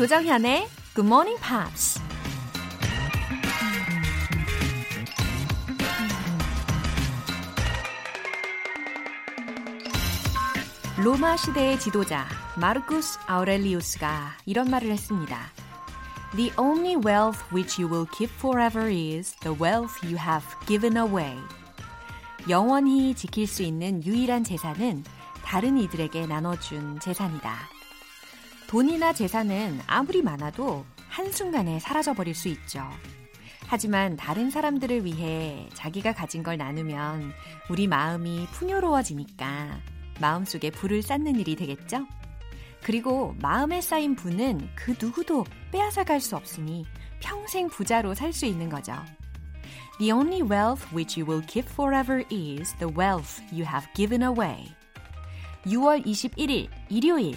조정현의 Good Morning Pops. 로마 시대의 지도자 마르쿠스 아우렐리우스가 이런 말을 했습니다. The only wealth which you will keep forever is the wealth you have given away. 영원히 지킬 수 있는 유일한 재산은 다른 이들에게 나눠준 재산이다. 돈이나 재산은 아무리 많아도 한순간에 사라져버릴 수 있죠. 하지만 다른 사람들을 위해 자기가 가진 걸 나누면 우리 마음이 풍요로워지니까 마음속에 불을 쌓는 일이 되겠죠? 그리고 마음에 쌓인 분은 그 누구도 빼앗아 갈 수 없으니 평생 부자로 살 수 있는 거죠. The only wealth which you will keep forever is the wealth you have given away. 6월 21일 일요일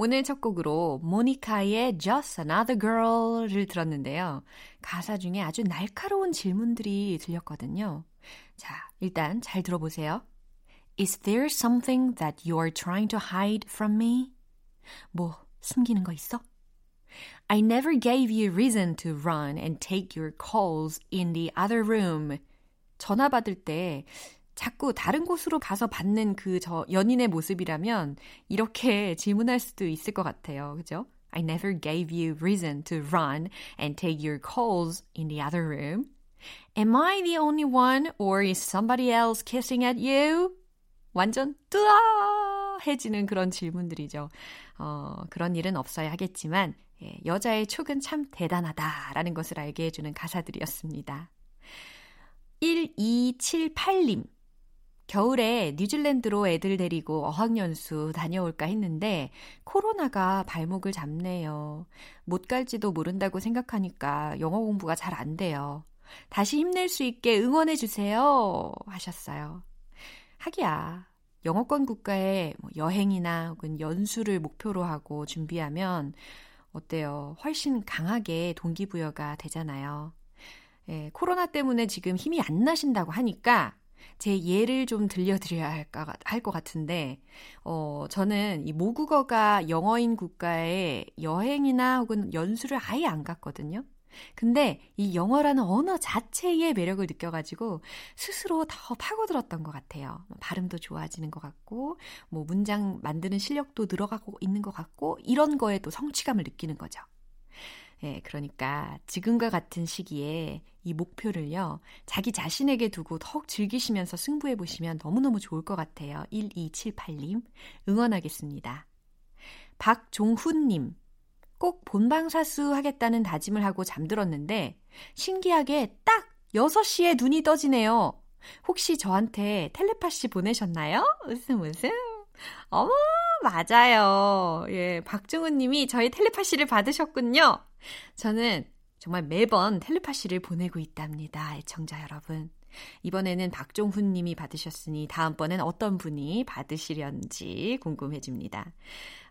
오늘 첫 곡으로 모니카의 Just Another Girl를 들었는데요. 가사 중에 아주 날카로운 질문들이 들렸거든요. 자, 일단 잘 들어보세요. Is there something that you are trying to hide from me? 뭐, 숨기는 거 있어? I never gave you reason to run and take your calls in the other room. 전화 받을 때 자꾸 다른 곳으로 가서 받는 그 저 연인의 모습이라면 이렇게 질문할 수도 있을 것 같아요. 그죠? I never gave you reason to run and take your calls in the other room. Am I the only one or is somebody else kissing at you? 완전 뜨아해지는 그런 질문들이죠. 어, 그런 일은 없어야 하겠지만 예, 여자의 촉은 참 대단하다라는 것을 알게 해주는 가사들이었습니다. 1278님 겨울에 뉴질랜드로 애들 데리고 어학연수 다녀올까 했는데 코로나가 발목을 잡네요. 못 갈지도 모른다고 생각하니까 영어 공부가 잘 안 돼요. 다시 힘낼 수 있게 응원해 주세요. 하셨어요. 하기야. 영어권 국가에 뭐 여행이나 혹은 연수를 목표로 하고 준비하면 어때요? 훨씬 강하게 동기부여가 되잖아요. 예, 코로나 때문에 지금 힘이 안 나신다고 하니까 제 예를 좀 들려드려야 할까, 할 것 같은데, 어, 저는 이 모국어가 영어인 국가에 여행이나 혹은 연수를 아예 안 갔거든요. 근데 이 영어라는 언어 자체의 매력을 느껴가지고 스스로 더 파고들었던 것 같아요. 뭐 발음도 좋아지는 것 같고, 뭐 문장 만드는 실력도 늘어가고 있는 것 같고, 이런 거에 또 성취감을 느끼는 거죠. 예, 그러니까 지금과 같은 시기에 이 목표를요, 자기 자신에게 두고 더욱 즐기시면서 승부해 보시면 너무너무 좋을 것 같아요. 1278님, 응원하겠습니다. 박종훈님, 꼭 본방사수 하겠다는 다짐을 하고 잠들었는데, 신기하게 딱 6시에 눈이 떠지네요. 혹시 저한테 텔레파시 보내셨나요? 웃음 웃음. 어머, 맞아요. 예, 박종훈 님이 저희 텔레파시를 받으셨군요. 저는 정말 매번 텔레파시를 보내고 있답니다. 애청자 여러분. 이번에는 박종훈 님이 받으셨으니 다음번엔 어떤 분이 받으시려는지 궁금해집니다.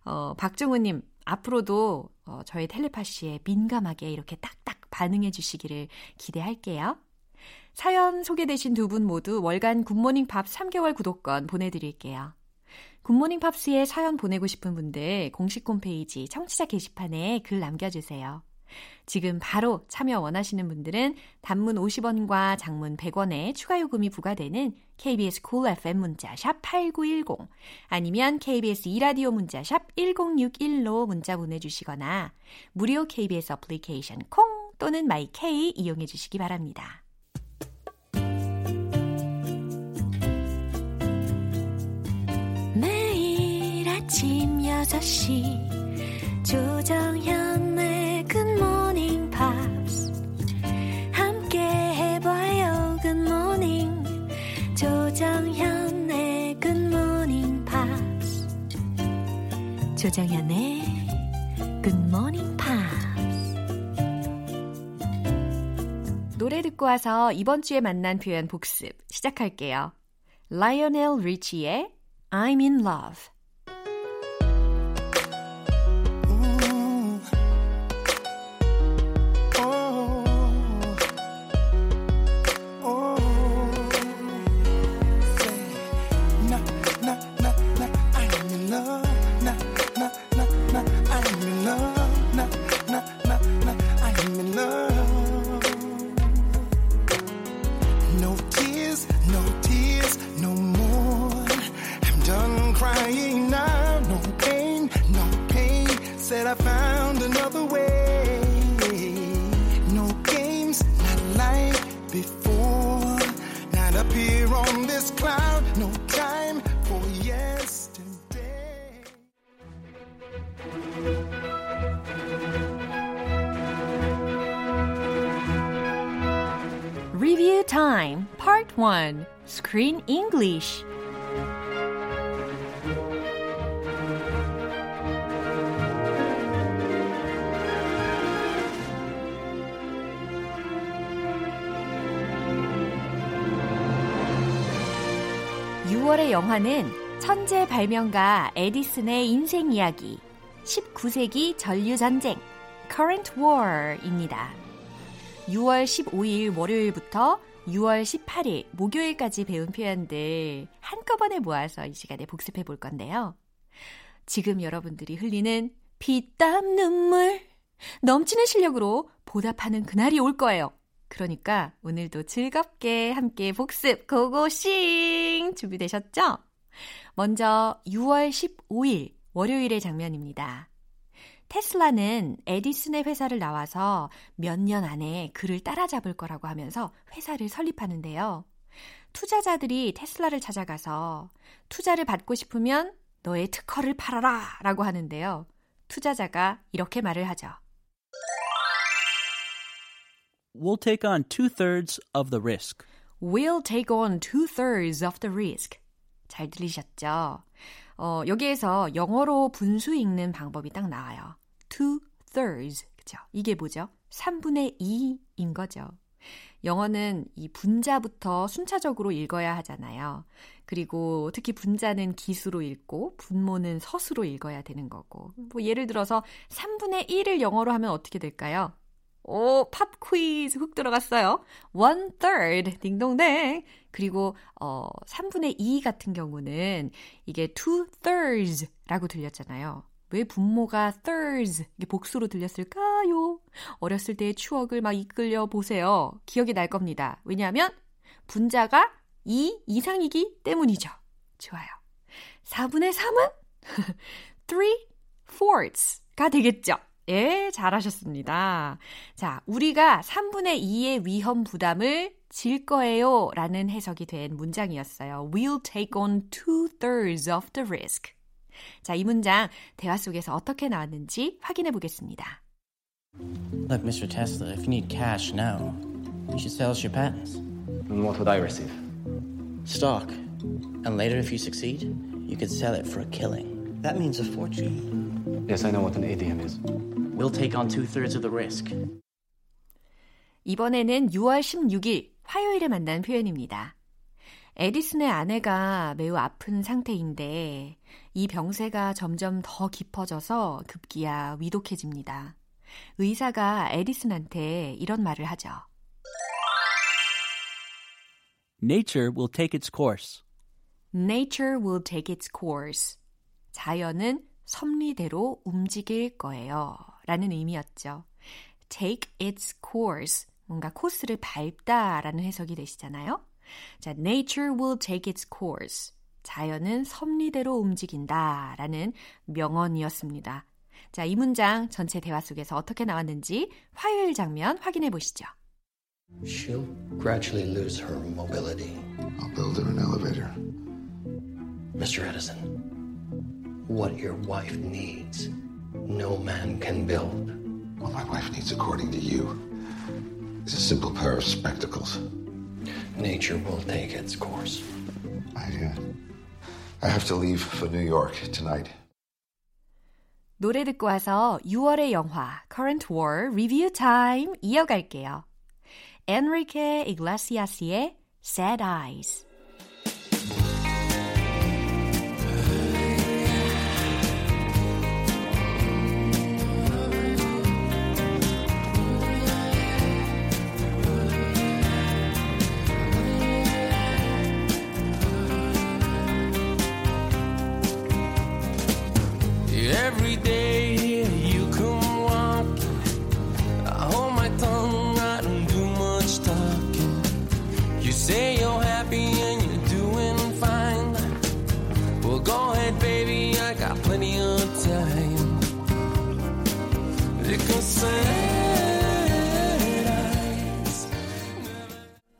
어, 박종훈 님, 앞으로도 어, 저희 텔레파시에 민감하게 이렇게 딱딱 반응해 주시기를 기대할게요. 사연 소개되신 두 분 모두 월간 굿모닝 밥 3개월 구독권 보내드릴게요. 굿모닝 팝스에 사연 보내고 싶은 분들 공식 홈페이지 청취자 게시판에 글 남겨주세요. 지금 바로 참여 원하시는 분들은 단문 50원과 장문 100원의 추가 요금이 부과되는 KBS Cool FM 문자 sharp 8910 아니면 KBS 2라디오 문자 sharp 1061로 문자 보내주시거나 무료 KBS 어플리케이션 콩 또는 마이케이 이용해 주시기 바랍니다. 매일 아침 6시 조정현 조정현의 Good Morning Pops. 노래 듣고 와서 이번 주에 만난 표현 복습 시작할게요. 라이오넬 리치의 I'm in love. Time. Part 1 Screen English. 6월의 영화는 천재 발명가 에디슨의 인생 이야기. 19세기 전류전쟁. Current War입니다. 6월 15일 월요일부터 6월 18일 목요일까지 배운 표현들 한꺼번에 모아서 이 시간에 복습해 볼 건데요. 지금 여러분들이 흘리는 피땀 눈물 넘치는 실력으로 보답하는 그날이 올 거예요. 그러니까 오늘도 즐겁게 함께 복습 고고싱 준비되셨죠? 먼저 6월 15일 월요일의 장면입니다. 테슬라는 에디슨의 회사를 나와서 몇 년 안에 그를 따라잡을 거라고 하면서 회사를 설립하는데요. 투자자들이 테슬라를 찾아가서 투자를 받고 싶으면 너의 특허를 팔아라 라고 하는데요. 투자자가 이렇게 말을 하죠. We'll take on two-thirds of the risk. We'll take on two-thirds of the risk. 잘 들리셨죠? 어, 여기에서 영어로 분수 읽는 방법이 딱 나와요. two-thirds. 그죠? 이게 뭐죠? 3분의 2인 거죠. 영어는 이 분자부터 순차적으로 읽어야 하잖아요. 그리고 특히 분자는 기수로 읽고 분모는 서수로 읽어야 되는 거고. 뭐 예를 들어서 3분의 1을 영어로 하면 어떻게 될까요? 오, 팝 퀴즈 훅 들어갔어요. one third, 딩동댕. 그리고, 어, 3분의 2 같은 경우는 이게 two thirds 라고 들렸잖아요. 왜 분모가 thirds, 이게 복수로 들렸을까요? 어렸을 때의 추억을 막 이끌려 보세요. 기억이 날 겁니다. 왜냐하면 분자가 2 이상이기 때문이죠. 좋아요. 4분의 3은 3 fourths가 되겠죠. 예, 잘하셨습니다. 자, 우리가 3분의 2의 위험 부담을 질 거예요 라는 해석이 된 문장이었어요. We'll take on two-thirds of the risk. 자, 이 문장 대화 속에서 어떻게 나왔는지 확인해 보겠습니다. Look, Mr. Tesla, if you need cash now, you should sell us your patents. And what would I receive? Stock. And later, if you succeed, you could sell it for a killing. That means a fortune. Yes, I know what an ADM is. We'll take on two-thirds of the risk. 이번에는 6월 16일 화요일에 만난 표현입니다. 에디슨의 아내가 매우 아픈 상태인데 이 병세가 점점 더 깊어져서 급기야 위독해집니다. 의사가 에디슨한테 이런 말을 하죠. Nature will take its course. Nature will take its course. 자연은 섭리대로 움직일 거예요. 라는 의미였죠. take its course. 뭔가 코스를 밟다 라는 해석이 되시잖아요. 자, nature will take its course. 자연은 섭리대로 움직인다 라는 명언이었습니다. 자, 이 문장 전체 대화 속에서 어떻게 나왔는지 화요일 장면 확인해 보시죠. She'll gradually lose her mobility. I'll build her an elevator. Mr. Edison, what your wife needs, no man can build. What my wife needs, according to you, is a simple pair of spectacles. Nature will take its course. I, uh, I have to leave for New York tonight. 노래 듣고 와서 6월의 영화 Current War Review Time 이어갈게요. 엔리케 이글라시아스의 Sad Eyes Ahead, baby, I got plenty of time.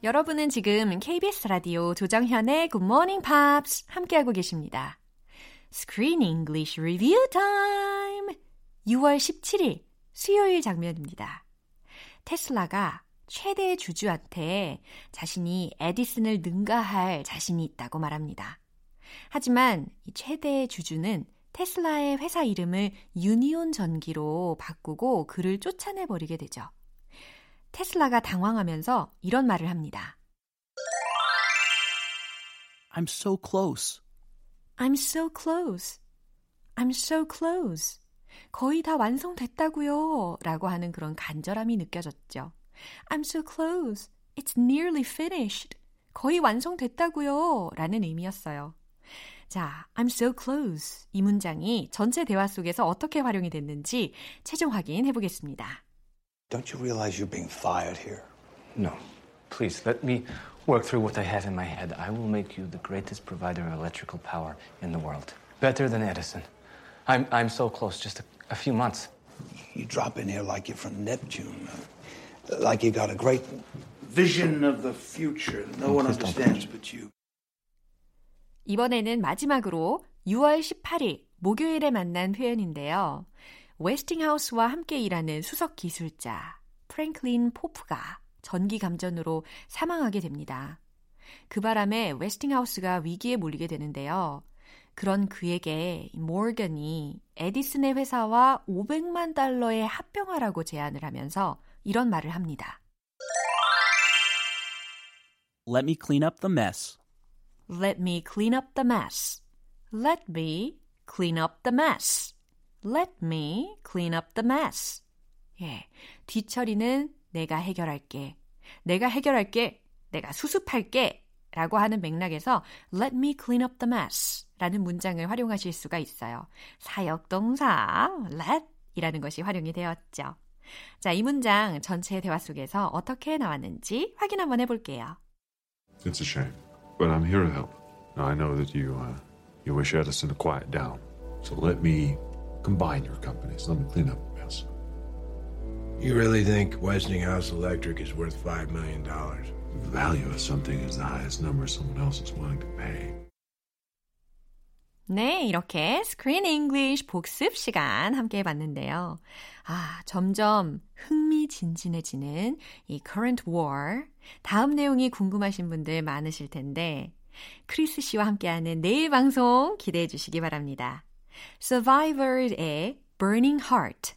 여러분은 지금 KBS 라디오 조정현의 Good Morning Pops 함께하고 계십니다. Screen English Review Time! 6월 17일 수요일 장면입니다. 테슬라가 최대 주주한테 자신이 에디슨을 능가할 자신이 있다고 말합니다. 하지만 이 최대 주주는 테슬라의 회사 이름을 유니온 전기로 바꾸고 그를 쫓아내버리게 되죠. 테슬라가 당황하면서 이런 말을 합니다. I'm so close. I'm so close. I'm so close. 거의 다 완성됐다고요. 라고 하는 그런 간절함이 느껴졌죠. I'm so close. It's nearly finished. 거의 완성됐다고요. 라는 의미였어요. 자, I'm so close. 이 문장이 전체 대화 속에서 어떻게 활용이 됐는지 최종 확인해 보겠습니다. Don't you realize you're being fired here? No. Please, let me work through what I have in my head. I will make you the greatest provider of electrical power in the world. Better than Edison. I'm, I'm so close, just a, a few months. You drop in here like you're from Neptune, uh, like you got a great vision of the future no one please don't understands but you. 이번에는 마지막으로 6월 18일 목요일에 만난 표현인데요. 웨스팅하우스와 함께 일하는 수석 기술자 프랭클린 포프가 전기 감전으로 사망하게 됩니다. 그 바람에 웨스팅하우스가 위기에 몰리게 되는데요. 그런 그에게 모건이 에디슨의 회사와 500만 달러에 합병하라고 제안을 하면서 이런 말을 합니다. Let me clean up the mess. Let me clean up the mess. Let me clean up the mess. Let me clean up the mess. 예, 뒤처리는 내가 해결할게. 내가 해결할게. 내가 수습할게. 라고 하는 맥락에서 Let me clean up the mess 라는 문장을 활용하실 수가 있어요. 사역동사 let 이라는 것이 활용이 되었죠. 자, 이 문장 전체 대화 속에서 어떻게 나왔는지 확인 한번 해볼게요. It's a shame, but I'm here to help. Now I know that you uh, you wish Edison to quiet down, so let me combine your companies. Let me clean up the mess. You really think Westinghouse Electric is worth $5 million? The value of something is the highest number someone else is willing to pay. 네, 이렇게 Screen English 복습 시간 함께 해봤는데요. 아, 점점 흥 미진진해지는 이 Current War. 다음 내용이 궁금하신 분들 많으실 텐데, 크리스 씨와 함께하는 내일 방송 기대해 주시기 바랍니다. Survivor의 Burning Heart.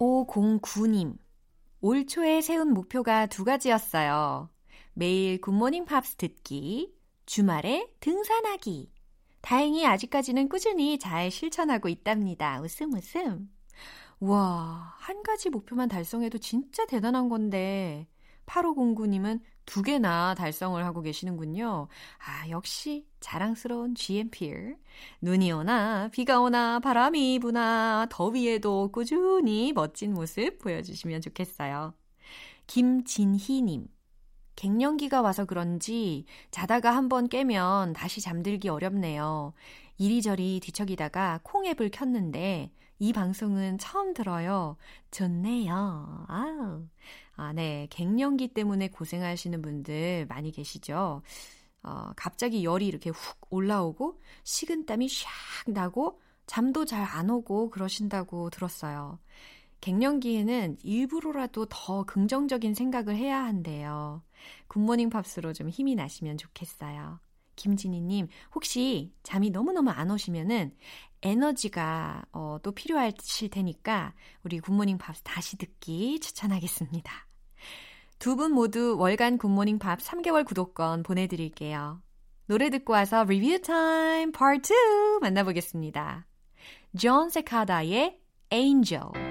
(8509님) 올 초에 세운 목표가 두 가지였어요. 매일 굿모닝 팝스 듣기, 주말에 등산하기. 다행히 아직까지는 꾸준히 잘 실천하고 있답니다. 웃음 웃음. 와, 한 가지 목표만 달성해도 진짜 대단한 건데, 8509님은 두 개나 달성을 하고 계시는군요. 아, 역시 자랑스러운 GMP. 눈이 오나, 비가 오나, 바람이 부나, 더위에도 꾸준히 멋진 모습 보여주시면 좋겠어요. 김진희님. 갱년기가 와서 그런지 자다가 한번 깨면 다시 잠들기 어렵네요. 이리저리 뒤척이다가 콩 앱을 켰는데 이 방송은 처음 들어요. 좋네요. 아우. 아, 네. 갱년기 때문에 고생하시는 분들 많이 계시죠? 어, 갑자기 열이 이렇게 훅 올라오고 식은땀이 샥 나고 잠도 잘 안 오고 그러신다고 들었어요. 갱년기에는 일부러라도 더 긍정적인 생각을 해야 한대요. 굿모닝 팝스로 좀 힘이 나시면 좋겠어요. 김진희님, 혹시 잠이 너무너무 안 오시면은 에너지가 어, 또 필요하실 테니까 우리 굿모닝 팝스 다시 듣기 추천하겠습니다. 두 분 모두 월간 굿모닝 팝스 3개월 구독권 보내드릴게요. 노래 듣고 와서 리뷰 타임 파트 2 만나보겠습니다. 존 세카다의 Angel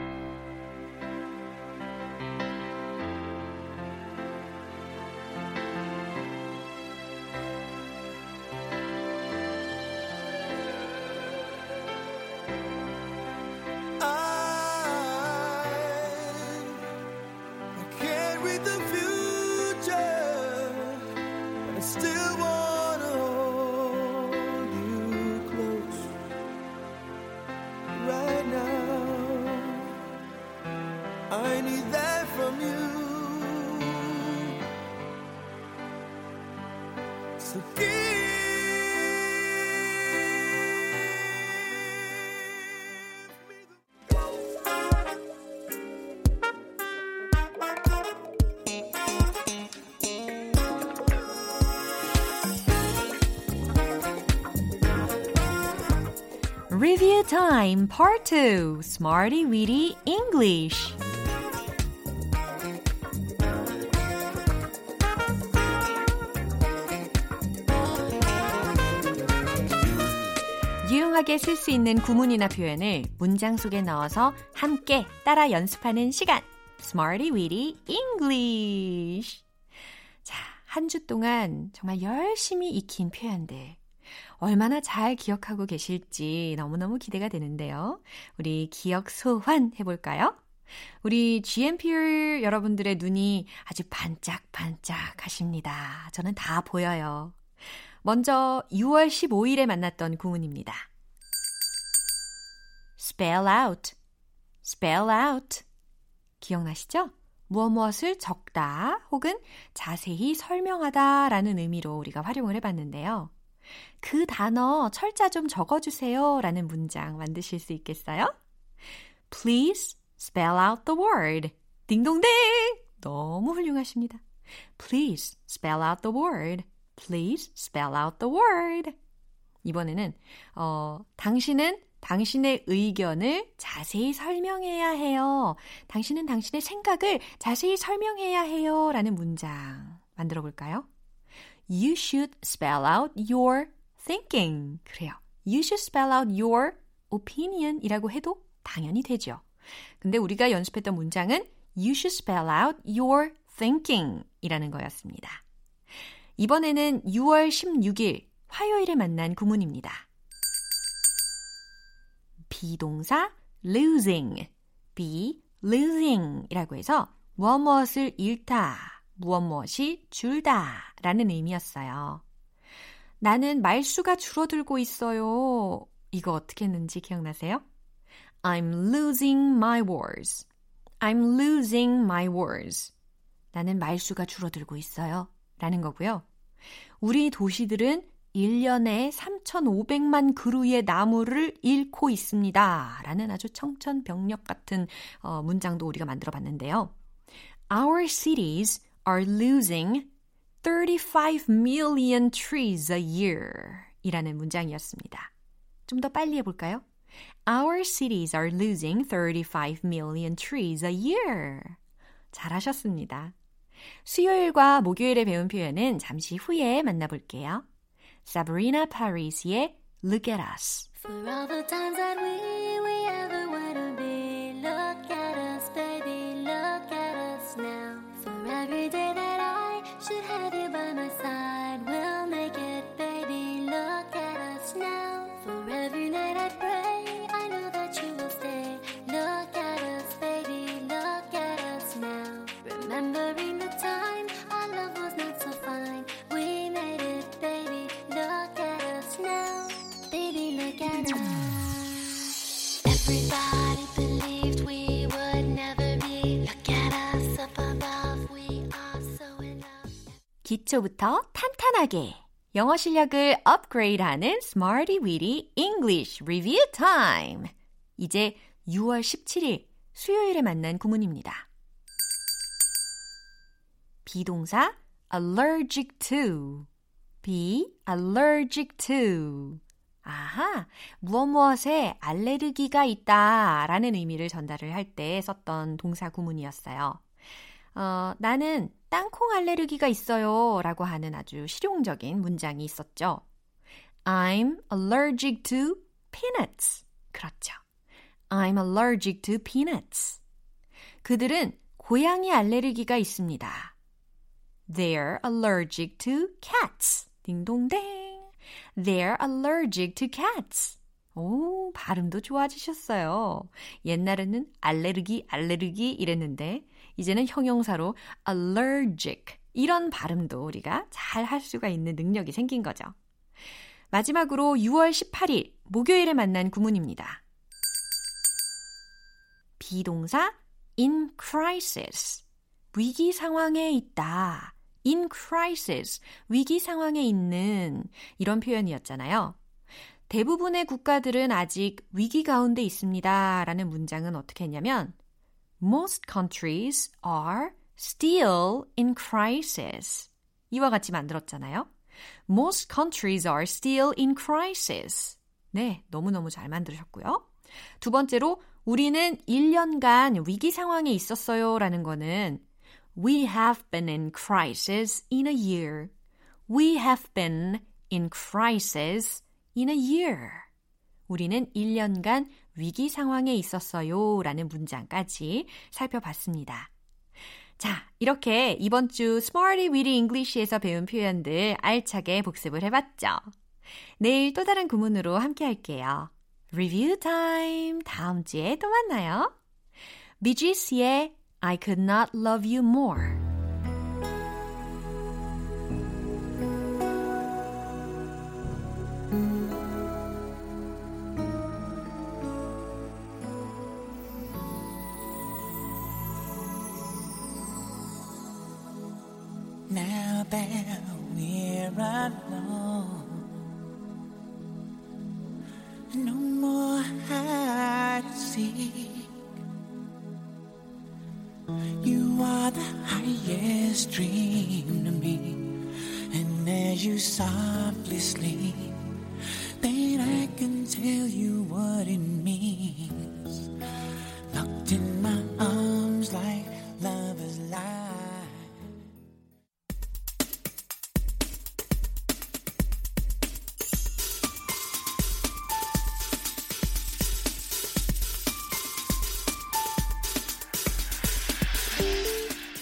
Time Part 2 Smarty Weedy English. 유용하게 쓸 수 있는 구문이나 표현을 문장 속에 넣어서 함께 따라 연습하는 시간 Smarty Weedy English. 자, 한 주 동안 정말 열심히 익힌 표현들 얼마나 잘 기억하고 계실지 너무너무 기대가 되는데요. 우리 기억 소환 해볼까요? 우리 GMP 여러분들의 눈이 아주 반짝반짝 하십니다. 저는 다 보여요. 먼저 6월 15일에 만났던 구문입니다. spell out, spell out. 기억나시죠? 무엇 무엇을 적다 혹은 자세히 설명하다 라는 의미로 우리가 활용을 해봤는데요. 그 단어 철자 좀 적어주세요 라는 문장 만드실 수 있겠어요? Please spell out the word. 딩동댕! 너무 훌륭하십니다. Please spell out the word. Please spell out the word. 이번에는 어, 당신은 당신의 의견을 자세히 설명해야 해요. 당신은 당신의 생각을 자세히 설명해야 해요. 라는 문장 만들어 볼까요? You should spell out your thinking. 그래요. You should spell out your opinion 이라고 해도 당연히 되죠. 근데 우리가 연습했던 문장은 You should spell out your thinking 이라는 거였습니다. 이번에는 6월 16일 화요일에 만난 구문입니다. 비동사 losing, be losing 이라고 해서 무엇 무엇을 잃다, 무엇 무엇이 줄다 라는 의미였어요. 나는 말수가 줄어들고 있어요. 이거 어떻게 했는지 기억나세요? I'm losing my words. I'm losing my words. 나는 말수가 줄어들고 있어요. 라는 거고요. 우리 도시들은 1년에 3,500만 그루의 나무를 잃고 있습니다. 라는 아주 청천벽력 같은 어, 문장도 우리가 만들어 봤는데요. Our cities are losing 35 million trees a year 이라는 문장이었습니다. 좀 더 빨리 해볼까요? Our cities are losing 35 million trees a year. 잘하셨습니다. 수요일과 목요일에 배운 표현은 잠시 후에 만나볼게요. Sabrina Paris의 Look at Us. 기초부터 탄탄하게 영어 실력을 업그레이드하는 Smarty Weedy English Review Time. 이제 6월 17일 수요일에 만난 구문입니다. 비동사 allergic to, be allergic to. 아하, 무엇 무엇에 알레르기가 있다 라는 의미를 전달을 할 때 썼던 동사 구문이었어요. 어, 나는 땅콩 알레르기가 있어요 라고 하는 아주 실용적인 문장이 있었죠. I'm allergic to peanuts. 그렇죠. I'm allergic to peanuts. 그들은 고양이 알레르기가 있습니다. They're allergic to cats. 딩동댕. They're allergic to cats. 오, 발음도 좋아지셨어요. 옛날에는 알레르기, 알레르기 이랬는데, 이제는 형용사로 allergic. 이런 발음도 우리가 잘 할 수가 있는 능력이 생긴 거죠. 마지막으로 6월 18일, 목요일에 만난 구문입니다. 비동사 in crisis. 위기 상황에 있다. in crisis. 위기 상황에 있는 이런 표현이었잖아요. 대부분의 국가들은 아직 위기 가운데 있습니다. 라는 문장은 어떻게 했냐면 Most countries are still in crisis. 이와 같이 만들었잖아요. Most countries are still in crisis. 네, 너무너무 잘 만드셨고요. 두 번째로 우리는 1년간 위기 상황에 있었어요 라는 거는 We have been in crisis in a year. We have been in crisis in a year. 우리는 1년간 위기 상황에 있었어요 라는 문장까지 살펴봤습니다. 자, 이렇게 이번 주 Smarty Weedy English에서 배운 표현들 알차게 복습을 해봤죠. 내일 또 다른 구문으로 함께 할게요. Review time! 다음 주에 또 만나요. 비지스의 I could not love you more. That we're alone, no more hide and seek. You are the highest dream to me, and as you softly sleep,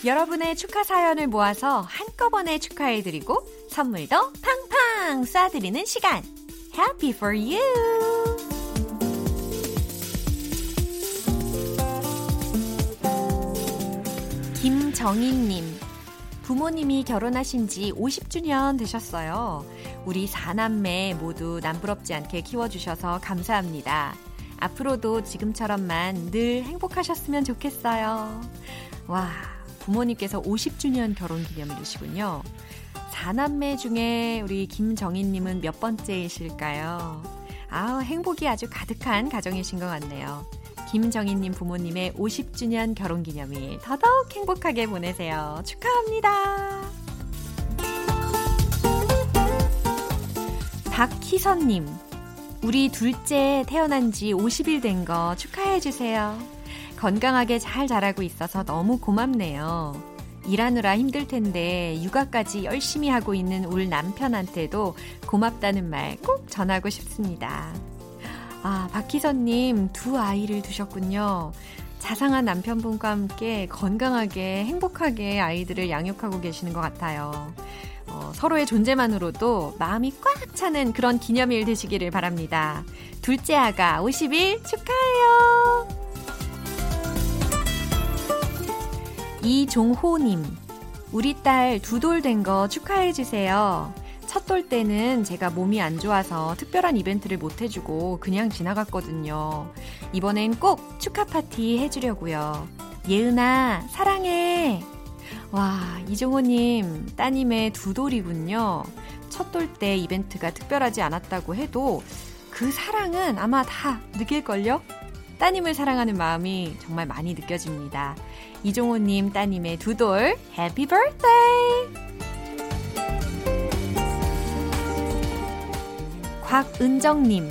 여러분의 축하 사연을 모아서 한꺼번에 축하해드리고 선물도 팡팡 쏴드리는 시간. Happy for you! 김정희님. 부모님이 결혼하신 지 50주년 되셨어요. 우리 사남매 모두 남부럽지 않게 키워주셔서 감사합니다. 앞으로도 지금처럼만 늘 행복하셨으면 좋겠어요. 와, 부모님께서 50주년 결혼 기념일이시군요. 사남매 중에 우리 김정희님은 몇 번째이실까요? 아 행복이 아주 가득한 가정이신 것 같네요. 김정희님 부모님의 50주년 결혼 기념일 더더욱 행복하게 보내세요. 축하합니다. 박희선님, 우리 둘째 태어난 지 50일 된 거 축하해 주세요. 건강하게 잘 자라고 있어서 너무 고맙네요. 일하느라 힘들 텐데 육아까지 열심히 하고 있는 울 남편한테도 고맙다는 말 꼭 전하고 싶습니다. 아, 박희선님 두 아이를 두셨군요. 자상한 남편분과 함께 건강하게 행복하게 아이들을 양육하고 계시는 것 같아요. 어, 서로의 존재만으로도 마음이 꽉 차는 그런 기념일 되시기를 바랍니다. 둘째 아가 50일 축하해요. 이종호님, 우리 딸 두 돌 된 거 축하해주세요. 첫 돌 때는 제가 몸이 안 좋아서 특별한 이벤트를 못 해주고 그냥 지나갔거든요. 이번엔 꼭 축하 파티 해주려고요. 예은아, 사랑해! 와, 이종호님, 따님의 두 돌이군요. 첫 돌 때 이벤트가 특별하지 않았다고 해도 그 사랑은 아마 다 느낄걸요? 따님을 사랑하는 마음이 정말 많이 느껴집니다. 이종호님 따님의 두 돌, 해피 birthday! 곽은정님,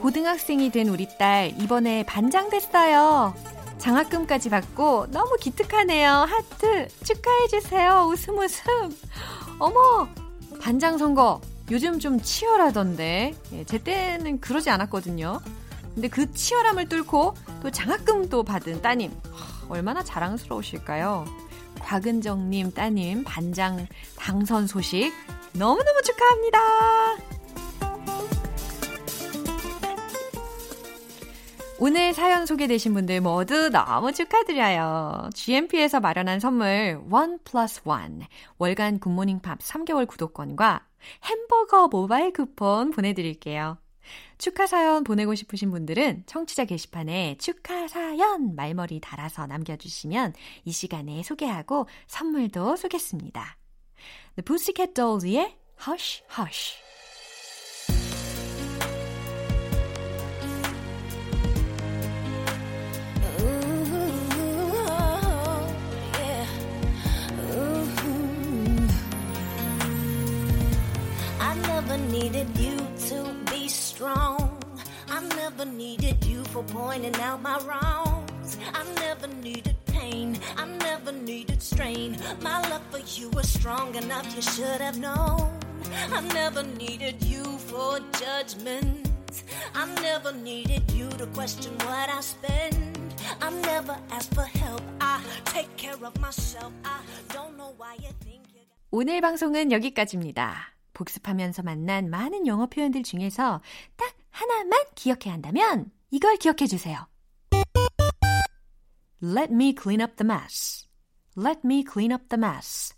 고등학생이 된 우리 딸 이번에 반장 됐어요. 장학금까지 받고 너무 기특하네요. 하트 축하해주세요. 웃음 웃음. 어머, 반장 선거 요즘 좀 치열하던데. 예, 제 때는 그러지 않았거든요. 근데 그 치열함을 뚫고 또 장학금도 받은 따님. 얼마나 자랑스러우실까요? 곽은정님 따님 반장 당선 소식 너무너무 축하합니다. 오늘 사연 소개되신 분들 모두 너무 축하드려요. GMP에서 마련한 선물 원 플러스 원 월간 굿모닝 팝 3개월 구독권과 햄버거 모바일 쿠폰 보내드릴게요. 축하 사연 보내고 싶으신 분들은 청취자 게시판에 축하 사연 말머리 달아서 남겨주시면 이 시간에 소개하고 선물도 쏘겠습니다. The Pussycat Dolls의 Hush Hush strong. I never needed you for pointing out my wrongs. I never needed pain. I never needed strain. My love for you was strong enough, you should have known. I never needed you for judgment. I never needed you to question what I spend. I never asked for help. I take care of myself. I don't know why you think you 오늘 방송은 여기까지입니다. 복습하면서 만난 많은 영어 표현들 중에서 딱 하나만 기억해야 한다면 이걸 기억해 주세요. Let me clean up the mess. Let me clean up the mess.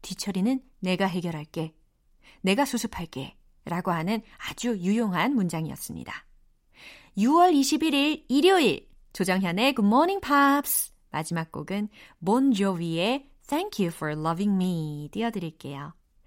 뒤처리는 내가 해결할게. 내가 수습할게. 라고 하는 아주 유용한 문장이었습니다. 6월 21일 일요일 조정현의 Good Morning Pops 마지막 곡은 본조비의 Thank You for Loving Me 띄워드릴게요.